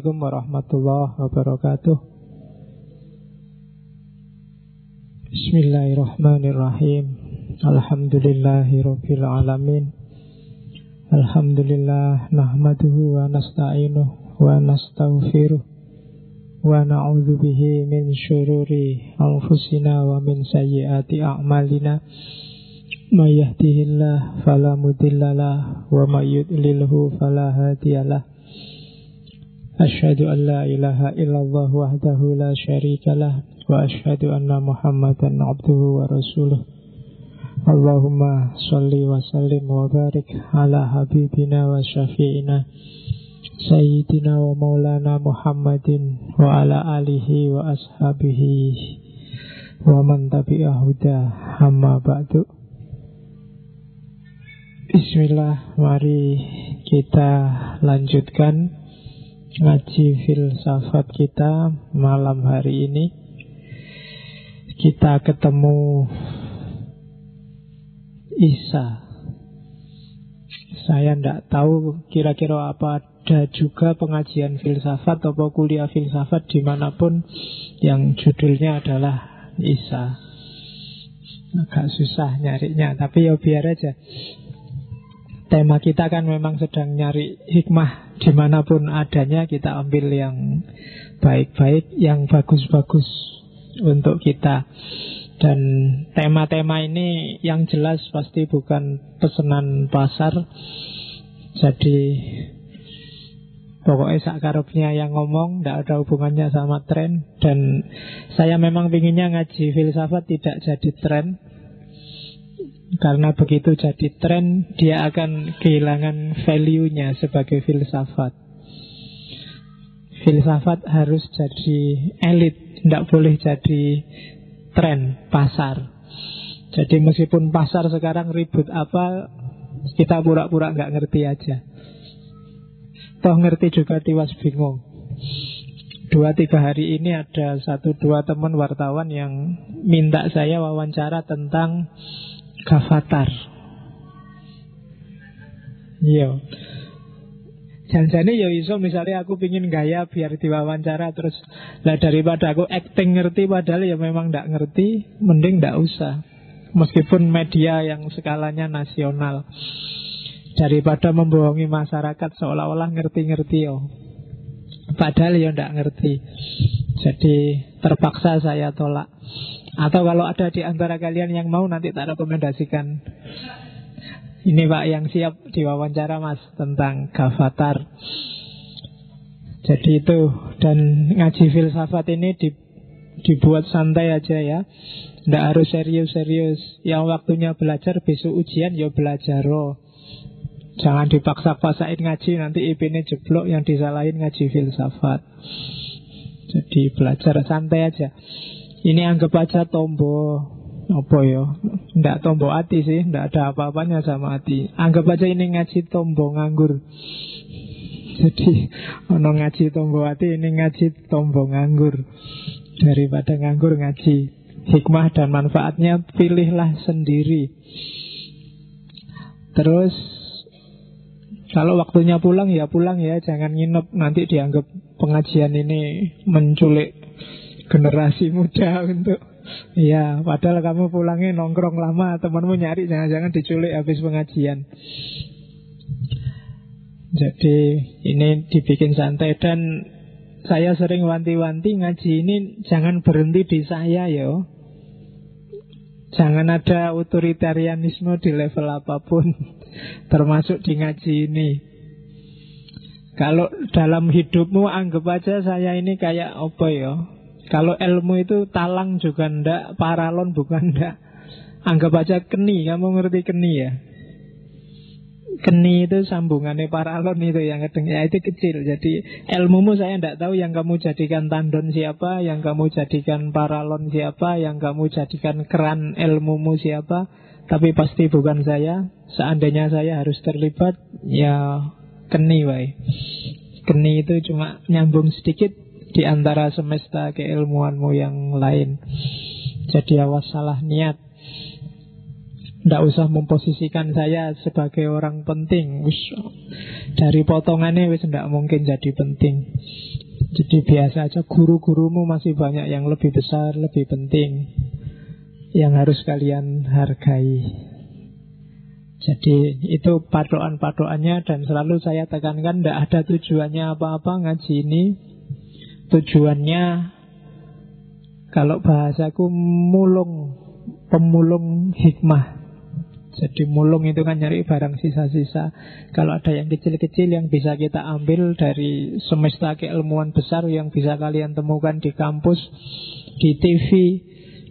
Assalamualaikum warahmatullahi wabarakatuh. Bismillahirrahmanirrahim. Alhamdulillahi rabbil alamin. Alhamdulillah Nahmaduhu wa nasta'inuh Wa nasta'ufiruh. Wa na'udhu bihi min syururi Anfusina wa min sayyiati a'malina. Ma yahdihillah falamudillalah Wa ma yudlilhu falahadiyalah syarikalah wa ashhadu anna Muhammadan abduhu wa rasuluh. Allahumma salli wa sallim wa barik ala habibina wa syafi'ina Sayyidina wa maulana Muhammadin wa ala alihi wa ashabihi wa man tabi'ahuda amma ba'du Bismillah, mari kita lanjutkan ngaji filsafat kita malam hari ini. Kita ketemu Isa. Saya tidak tahu kira-kira apa ada juga pengajian filsafat atau kuliah filsafat di mana pun yang judulnya adalah Isa. Agak susah nyarinya tapi ya biar aja. Tema kita kan memang sedang nyari hikmah di mana pun adanya kita ambil yang baik-baik, yang bagus-bagus untuk kita. Dan tema-tema ini yang jelas pasti bukan pesanan pasar. Jadi pokoknya sakarupnya yang ngomong tidak ada hubungannya sama tren. Dan saya memang pinginnya ngaji filsafat tidak jadi tren. Karena begitu jadi tren, dia akan kehilangan value-nya sebagai filsafat. Filsafat harus jadi elit, tidak boleh jadi tren pasar. Jadi meskipun pasar sekarang ribut apa, kita pura-pura nggak ngerti aja. Toh ngerti juga tiwas bingung. Dua tiga hari ini ada satu dua teman wartawan yang minta saya wawancara tentang Gavatar Iya. Janjane ya iso misalnya aku pingin gaya biar diwawancara terus lah daripada aku acting ngerti padahal ya memang ndak ngerti mending ndak usah. Meskipun media yang skalanya nasional daripada membohongi masyarakat seolah-olah ngerti-ngerti yo. Padahal ya ndak ngerti. Jadi terpaksa saya tolak atau kalau ada di antara kalian yang mau nanti tak rekomendasikan. Ini Pak yang siap diwawancara Mas Tentang Gavatar. Jadi itu Dan ngaji filsafat ini di, Dibuat santai aja ya. Tidak harus serius-serius. Yang waktunya belajar besok ujian Ya belajar roh Jangan dipaksa-paksain ngaji Nanti IP-nya jeblok Yang disalahin ngaji filsafat. Jadi belajar santai aja ini anggap aja tombo apa ya? Ndak tombo hati sih, ndak ada apa-apanya sama hati. Anggap aja ini ngaji tombo nganggur. Jadi ono ngaji tombo hati, ini ngaji tombo nganggur. Daripada nganggur ngaji hikmah dan manfaatnya pilihlah sendiri. Terus kalau waktunya pulang ya pulang ya, jangan nginep nanti dianggap pengajian ini menculik generasi muda untuk Ya, padahal kamu pulangnya nongkrong lama, temanmu nyari jangan-jangan diculik habis pengajian. Jadi ini dibikin santai dan saya sering wanti-wanti ngaji ini jangan berhenti di saya yo. Jangan ada otoritarianisme di level apa pun, termasuk di ngaji ini. Kalau dalam hidupmu anggap aja saya ini kayak apa ya? Kalau ilmu itu talang juga ndak, paralon bukan ndak. Anggap aja keni, kamu ngerti keni ya? Keni itu sambungannya paralon itu yang kedeng, ya itu kecil. Jadi ilmumu saya ndak tahu yang kamu jadikan tandon siapa, yang kamu jadikan paralon siapa, yang kamu jadikan keran ilmumu siapa. Tapi pasti bukan saya. Seandainya saya harus terlibat, ya keni wae. Keni itu cuma nyambung sedikit di antara semesta keilmuanmu yang lain. Jadi awas salah niat. Tidak usah memposisikan saya sebagai orang penting. Dari potongannya wis tidak mungkin jadi penting. Jadi biasa aja guru-gurumu masih banyak yang lebih besar, lebih penting. Yang harus kalian hargai. Jadi itu patokan-patokannya dan selalu saya tekankan tidak ada tujuannya apa-apa ngaji ini. Tujuannya kalau bahasaku mulung, pemulung hikmah. Jadi mulung itu kan nyari barang sisa-sisa. Kalau ada yang kecil-kecil yang bisa kita ambil dari semesta keilmuan besar yang bisa kalian temukan di kampus, di TV,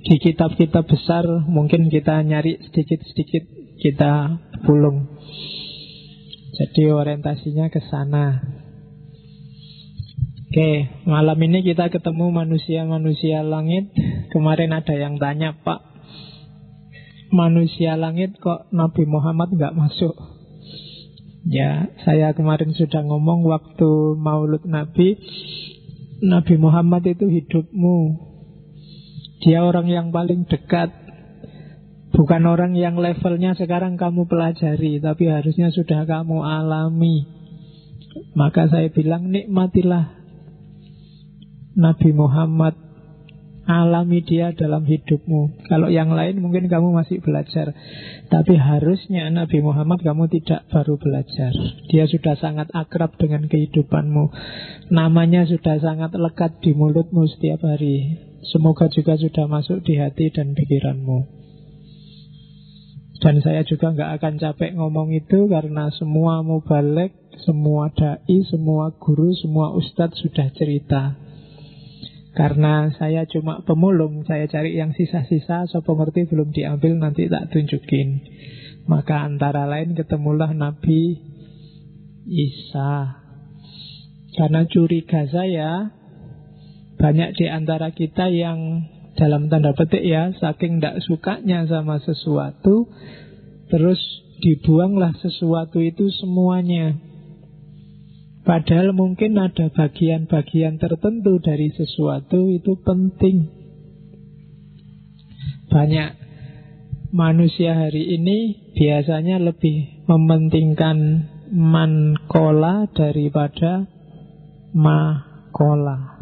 di kitab-kitab besar, mungkin kita nyari sedikit-sedikit kita pulung. Jadi orientasinya ke sana. Oke, malam ini kita ketemu manusia-manusia langit. Kemarin ada yang tanya, Pak, manusia langit kok Nabi Muhammad nggak masuk? Ya, saya kemarin sudah ngomong waktu Maulud Nabi, Nabi Muhammad itu hidupmu. Dia orang yang paling dekat. Bukan orang yang levelnya sekarang kamu pelajari, tapi harusnya sudah kamu alami. Maka saya bilang nikmatilah Nabi Muhammad Alami dia dalam hidupmu. Kalau yang lain mungkin kamu masih belajar Tapi harusnya Nabi Muhammad kamu tidak baru belajar. Dia sudah sangat akrab dengan kehidupanmu. Namanya sudah sangat lekat di mulutmu setiap hari. Semoga juga sudah masuk di hati dan pikiranmu. Dan saya juga nggak akan capek ngomong itu karena semua balik, semua dai, semua guru, semua ustadz sudah cerita. Karena saya cuma pemulung, saya cari yang sisa-sisa, so pengerti belum diambil nanti tak tunjukin. Maka antara lain ketemulah Nabi Isa. Karena curiga saya, banyak di antara kita yang dalam tanda petik ya, saking tidak sukanya sama sesuatu, terus dibuanglah sesuatu itu semuanya. Padahal mungkin ada bagian-bagian tertentu dari sesuatu itu penting. Banyak manusia hari ini biasanya lebih mementingkan mankola daripada makola.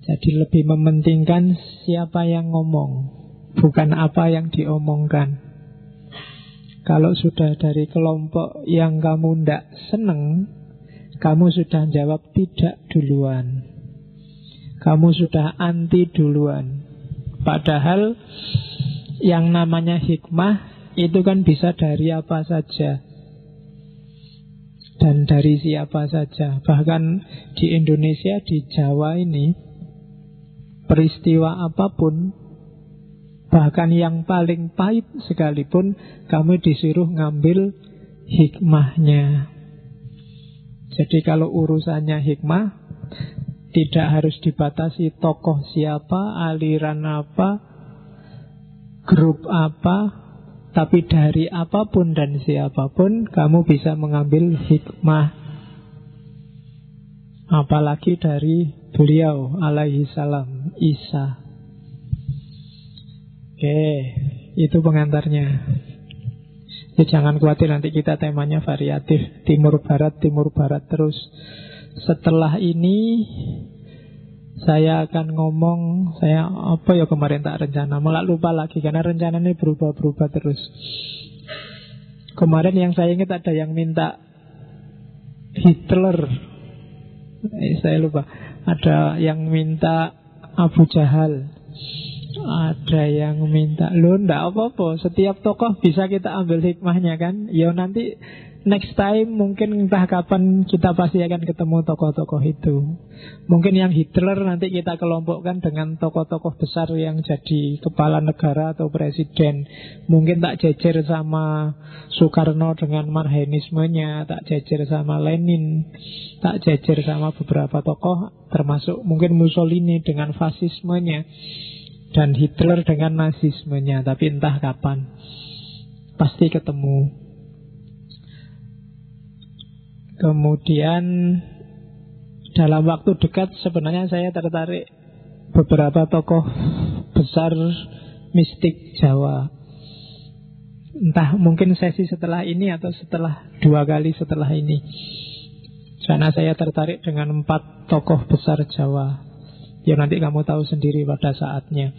Jadi lebih mementingkan siapa yang ngomong, bukan apa yang diomongkan. Kalau sudah dari kelompok yang kamu tidak seneng, kamu sudah jawab tidak duluan. Kamu sudah anti duluan. Padahal yang namanya hikmah itu kan bisa dari apa saja dan dari siapa saja. Bahkan di Indonesia, di Jawa ini, peristiwa apa pun Bahkan yang paling pahit sekalipun kamu disuruh ngambil hikmahnya. Jadi kalau urusannya hikmah tidak harus dibatasi tokoh siapa, aliran apa, grup apa, tapi dari apa pun dan siapa pun kamu bisa mengambil hikmah. Apalagi dari beliau alaihi salam Isa Oke, itu pengantarnya. Ya, jangan khawatir nanti kita temanya variatif. Timur Barat, Timur Barat terus. Setelah ini Saya akan ngomong Saya apa ya kemarin tak rencana. Malah lupa lagi karena rencana ini berubah-berubah terus. Kemarin yang saya ingat ada yang minta Hitler. Eh, Saya lupa. Ada yang minta Abu Jahal ada yang minta Loh ndak apa-apa Setiap tokoh bisa kita ambil hikmahnya kan? Ya nanti next time Mungkin entah kapan kita pasti akan ketemu tokoh-tokoh itu. Mungkin yang Hitler nanti kita kelompokkan Dengan tokoh-tokoh besar yang jadi Kepala negara atau presiden. Mungkin tak jejer sama Soekarno dengan marhenismenya Tak jejer sama Lenin Tak jejer sama beberapa tokoh Termasuk mungkin Mussolini dengan fasismenya dan Hitler dengan nazismenya, tapi entah kapan pasti ketemu. Kemudian dalam waktu dekat sebenarnya saya tertarik beberapa tokoh besar mistik Jawa. Entah mungkin sesi setelah ini atau setelah dua kali setelah ini. Karena saya tertarik dengan empat tokoh besar Jawa. Ya nanti kamu tahu sendiri pada saatnya.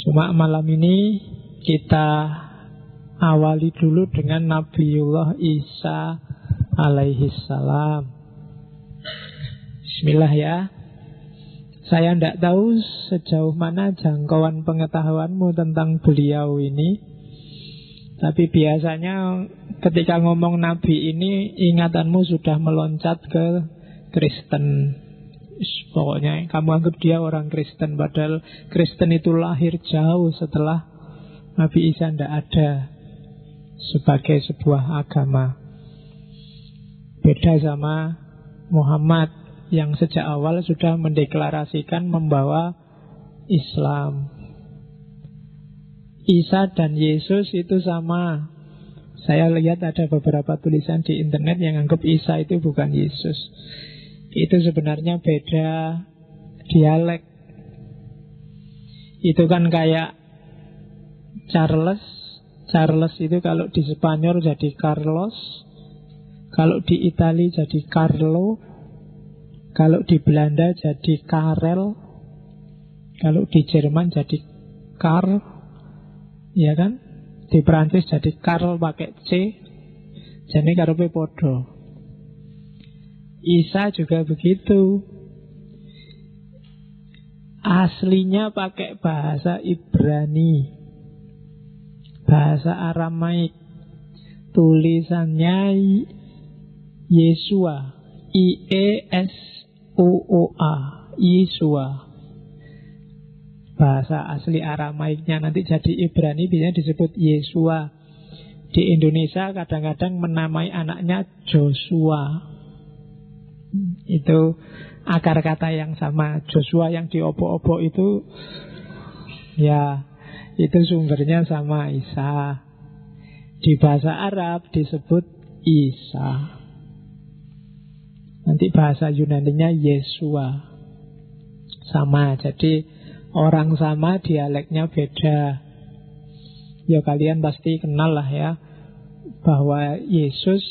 Cuma malam ini kita awali dulu dengan Nabiullah Isa alaihi salam. Bismillah ya. Saya tidak tahu sejauh mana jangkauan pengetahuanmu tentang beliau ini. Tapi biasanya ketika ngomong Nabi ini ingatanmu sudah meloncat ke Kristen. Pokoknya kamu anggap dia orang Kristen Padahal Kristen itu lahir jauh setelah Nabi Isa tidak ada Sebagai sebuah agama Beda sama Muhammad Yang sejak awal sudah mendeklarasikan membawa Islam Isa dan Yesus itu sama. Saya lihat ada beberapa tulisan di internet yang anggap Isa itu bukan Yesus. Itu sebenarnya beda dialek. Itu kan kayak Charles. Charles itu kalau di Spanyol jadi Carlos. Kalau di Italia jadi Carlo. Kalau di Belanda jadi Karel. Kalau di Jerman jadi Karl. Ya kan? Di Perancis jadi Karl pakai C. Jadi karepe podo. Isa juga begitu. Aslinya pakai bahasa Ibrani. Bahasa Aramaik. Tulisannya Yesua. I E S U O A. Yesua bahasa asli Aramaiknya nanti jadi Ibrani biasanya disebut Yesua. Di Indonesia kadang-kadang menamai anaknya Joshua. Itu akar kata yang sama. Joshua yang diopo-opo itu ya itu sumbernya sama Isa. Di bahasa Arab disebut Isa. Nanti bahasa Yunani-nya Yesua. Sama. Jadi Orang sama dialeknya beda Ya kalian pasti kenal lah ya Bahwa Yesus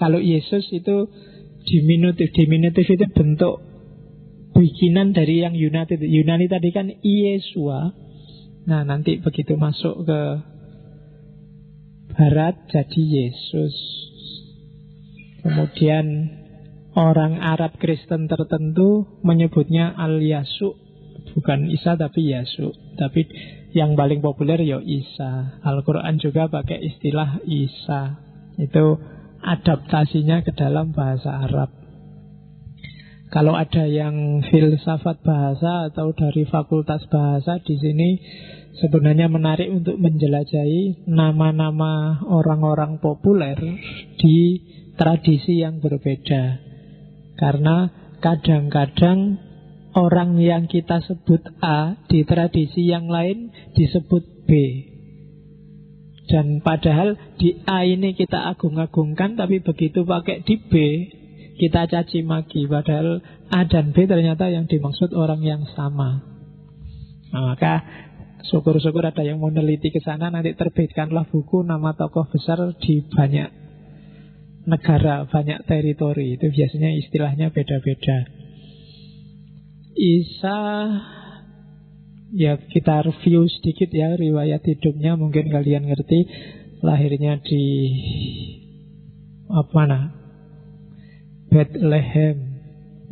Kalau Yesus itu Diminutif Diminutif itu bentuk Bikinan dari yang Yunani Yunani tadi kan Yesua Nah nanti begitu masuk ke Barat jadi Yesus. Kemudian orang Arab Kristen tertentu menyebutnya Al-Yasu Bukan Isa tapi Yesus Tapi yang paling populer ya Isa. Al-Quran juga pakai istilah Isa. Itu adaptasinya ke dalam bahasa Arab Kalau ada yang filsafat bahasa atau dari fakultas bahasa di sini sebenarnya menarik untuk menjelajahi nama-nama orang-orang populer di tradisi yang berbeda. Karena kadang-kadang orang yang kita sebut A di tradisi yang lain disebut B. Dan padahal di A ini kita agung-agungkan tapi begitu pakai di B kita caci maki padahal A dan B ternyata yang dimaksud orang yang sama. Nah, maka syukur-syukur ada yang mau meneliti ke sana nanti terbitkanlah buku nama tokoh besar di banyak negara, banyak teritori. Itu biasanya istilahnya beda-beda. Isa Ya kita review sedikit ya riwayat hidupnya. Mungkin kalian ngerti Lahirnya di Apa mana? Bethlehem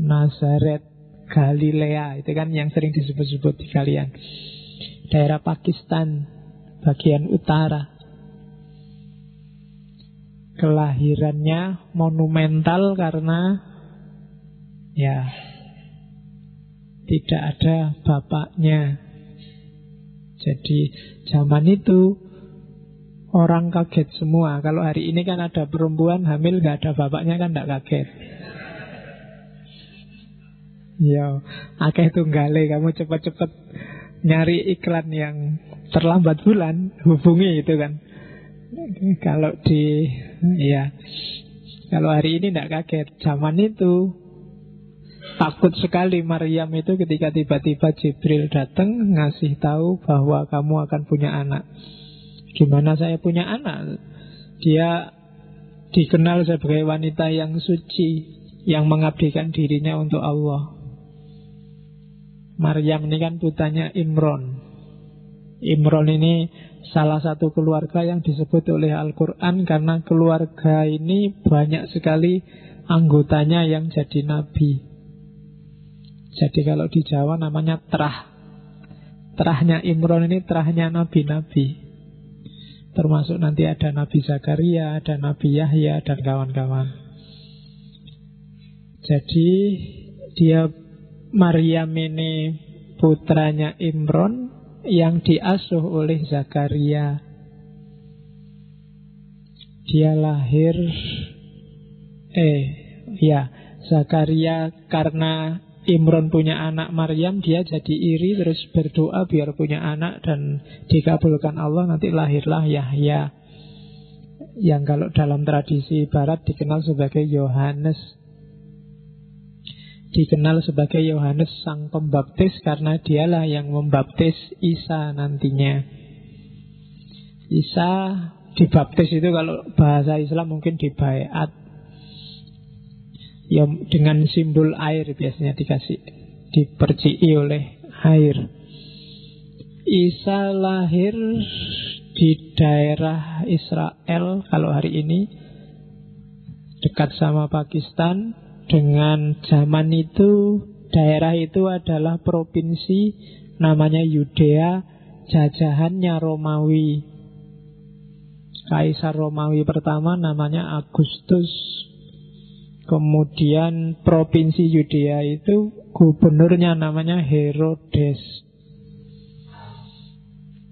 Nazaret Galilea. Itu kan yang sering disebut-sebut di kalian. Daerah Pakistan Bagian utara. Kelahirannya monumental karena Ya tidak ada bapaknya. Jadi zaman itu orang kaget semua. Kalau hari ini kan ada perempuan hamil gak ada bapaknya kan gak kaget. Ya, akeh tunggale kamu cepat-cepat nyari iklan yang terlambat bulan, hubungi itu kan. Kalau di ya kalau hari ini tidak kaget, zaman itu Takut sekali Maryam itu ketika tiba-tiba Jibril datang ngasih tahu bahwa kamu akan punya anak. Gimana saya punya anak? Dia dikenal sebagai wanita yang suci, yang mengabdikan dirinya untuk Allah. Maryam ini kan putranya Imron. Imron ini salah satu keluarga yang disebut oleh Al-Quran karena keluarga ini banyak sekali anggotanya yang jadi nabi. Jadi kalau di Jawa namanya terah. Terahnya Imron ini terahnya nabi-nabi. Termasuk nanti ada Nabi Zakaria, ada Nabi Yahya, dan kawan-kawan. Jadi dia Maryam ini putranya Imron yang diasuh oleh Zakaria. Dia lahir eh ya Zakaria karena Imron punya anak Maryam Dia jadi iri terus berdoa biar punya anak Dan dikabulkan Allah nanti lahirlah Yahya. Yang kalau dalam tradisi barat dikenal sebagai Yohanes. Dikenal sebagai Yohanes sang pembaptis Karena dialah yang membaptis Isa nantinya. Isa dibaptis itu kalau bahasa Islam mungkin dibayat Ya dengan simbol air biasanya dikasih Dipercii oleh air. Isa lahir di daerah Israel kalau hari ini Dekat sama Pakistan. Dengan zaman itu Daerah itu adalah provinsi Namanya Yudea Jajahannya Romawi. Kaisar Romawi pertama namanya Agustus Kemudian provinsi Yudea itu gubernurnya namanya Herodes.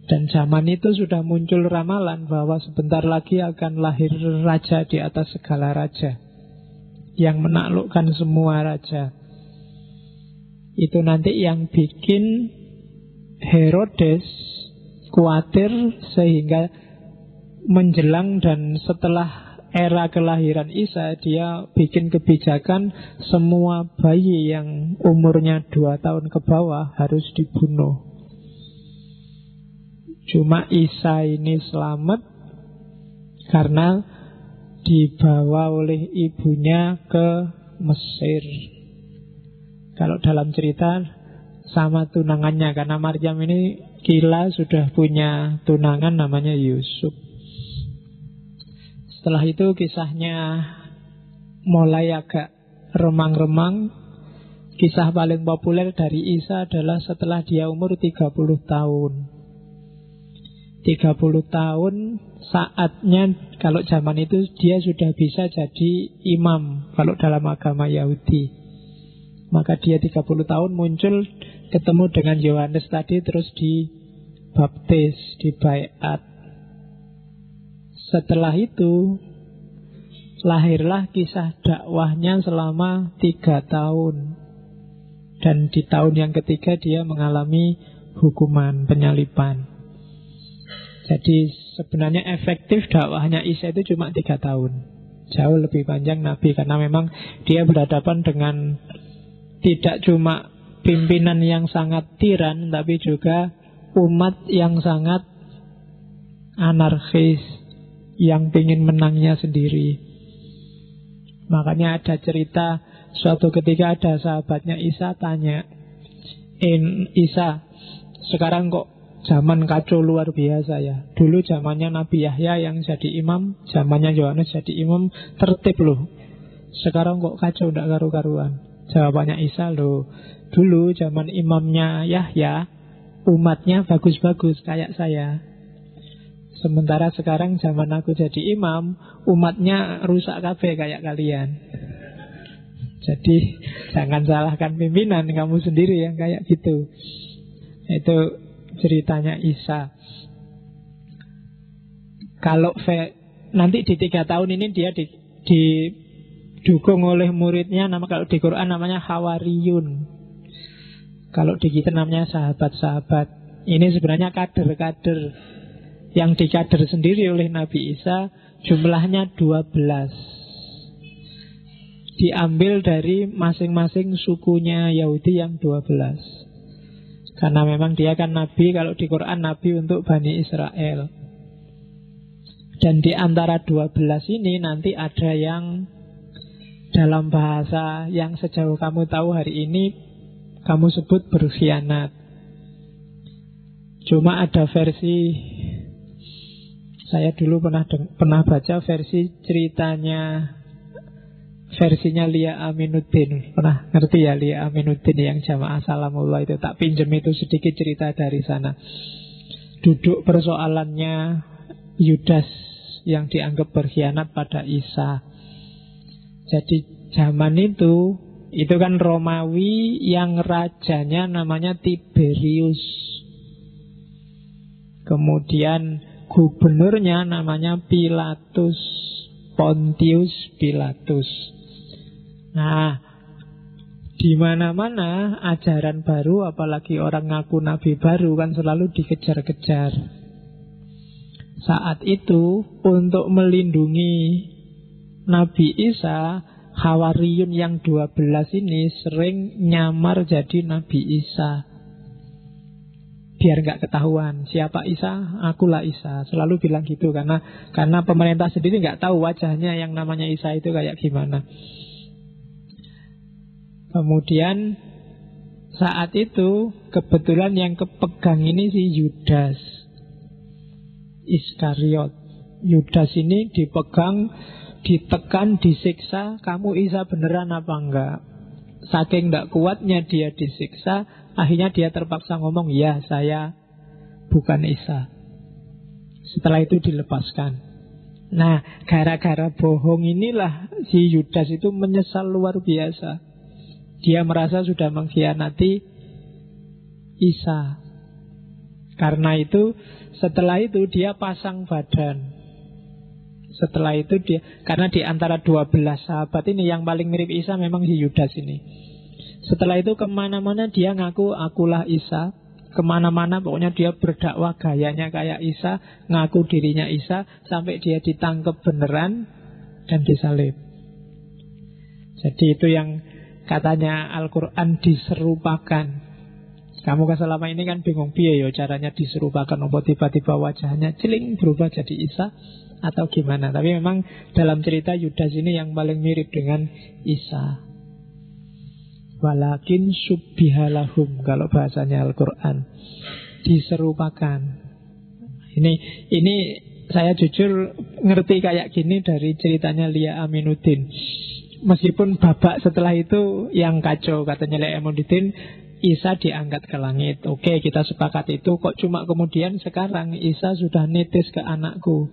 Dan zaman itu sudah muncul ramalan bahwa sebentar lagi akan lahir raja di atas segala raja. Yang menaklukkan semua raja. Itu nanti yang bikin Herodes khawatir sehingga menjelang dan setelah era kelahiran Isa dia bikin kebijakan semua bayi yang umurnya dua tahun ke bawah harus dibunuh. Cuma Isa ini selamat karena dibawa oleh ibunya ke Mesir. Kalau dalam cerita sama tunangannya karena Maryam ini gila sudah punya tunangan namanya Yusuf. Setelah itu kisahnya mulai agak remang-remang. Kisah paling populer dari Isa adalah setelah dia umur 30 tahun. 30 tahun saatnya kalau zaman itu dia sudah bisa jadi imam kalau dalam agama Yahudi. Maka dia 30 tahun muncul ketemu dengan Yohanes tadi terus dibaptis, dibaiat. Setelah itu lahirlah kisah dakwahnya selama tiga tahun. Dan di tahun yang ketiga dia mengalami hukuman penyalipan. Jadi sebenarnya efektif dakwahnya Isa itu cuma tiga tahun. Jauh lebih panjang Nabi karena memang dia berhadapan dengan tidak cuma pimpinan yang sangat tiran, tapi juga umat yang sangat anarkis, yang ingin menangnya sendiri. Makanya ada cerita suatu ketika ada sahabatnya Isa tanya, In Isa, sekarang kok zaman kacau luar biasa ya. Dulu zamannya Nabi Yahya yang jadi imam, zamannya Yohanes jadi imam, tertib loh. Sekarang kok kacau tidak karu-karuan. Jawabannya Isa loh. Dulu zaman imamnya Yahya, umatnya bagus-bagus kayak saya. Sementara sekarang zaman aku jadi imam, umatnya rusak kafe kayak kalian. Jadi jangan salahkan pimpinan kamu sendiri yang kayak gitu. Itu ceritanya Isa. Kalau fe, nanti di tiga tahun ini dia di, didukung oleh muridnya, nama kalau di Quran namanya Hawariyun. Kalau di kita namanya sahabat-sahabat. Ini sebenarnya kader-kader yang dikader sendiri oleh Nabi Isa jumlahnya 12 diambil dari masing-masing sukunya Yahudi yang 12 karena memang dia kan Nabi kalau di Quran Nabi untuk Bani Israel. Dan di antara 12 ini nanti ada yang dalam bahasa yang sejauh kamu tahu hari ini kamu sebut berkhianat. Cuma ada versi saya dulu pernah pernah baca versi ceritanya versinya Lia Aminuddin. Pernah ngerti ya Lia Aminuddin yang jamaah salamullah itu tak pinjem itu sedikit cerita dari sana. Duduk persoalannya Yudas yang dianggap berkhianat pada Isa. Jadi zaman itu itu kan Romawi yang rajanya namanya Tiberius. Kemudian gubernurnya namanya Pilatus, Pontius Pilatus. Nah, di mana-mana ajaran baru apalagi orang ngaku nabi baru kan selalu dikejar-kejar. Saat itu untuk melindungi Nabi Isa, Hawariyun yang 12 ini sering nyamar jadi Nabi Isa. Biar nggak ketahuan siapa Isa, akulah Isa. Selalu bilang gitu karena karena pemerintah sendiri nggak tahu wajahnya yang namanya Isa itu kayak gimana. Kemudian saat itu kebetulan yang kepegang ini si Yudas Iskariot. Yudas ini dipegang ditekan, disiksa, kamu Isa beneran apa enggak? Saking tidak kuatnya dia disiksa, akhirnya dia terpaksa ngomong, ya saya bukan Isa. Setelah itu dilepaskan. Nah, gara-gara bohong inilah si Yudas itu menyesal luar biasa. Dia merasa sudah mengkhianati Isa. Karena itu, setelah itu dia pasang badan. Setelah itu dia karena di antara 12 sahabat ini yang paling mirip Isa memang si Yudas ini. Setelah itu ke mana-mana dia ngaku akulah Isa. Ke mana-mana pokoknya dia berdakwah gayanya kayak Isa, ngaku dirinya Isa, sampai dia ditangkap beneran dan disalib. Jadi itu yang katanya Al-Quran diserupakan. Kamu kan selama ini kan bingung piye ya caranya diserupakan. Apa tiba-tiba wajahnya celing berubah jadi Isa atau gimana. Tapi memang dalam cerita Yudas ini yang paling mirip dengan Isa. Walakin subbihalahum kalau bahasanya Al-Quran diserupakan. Ini ini saya jujur ngerti kayak gini dari ceritanya Lia Aminuddin. Meskipun babak setelah itu yang kacau katanya Lia Aminuddin Isa diangkat ke langit. Oke, kita sepakat itu. Kok cuma kemudian sekarang Isa sudah netes ke anakku.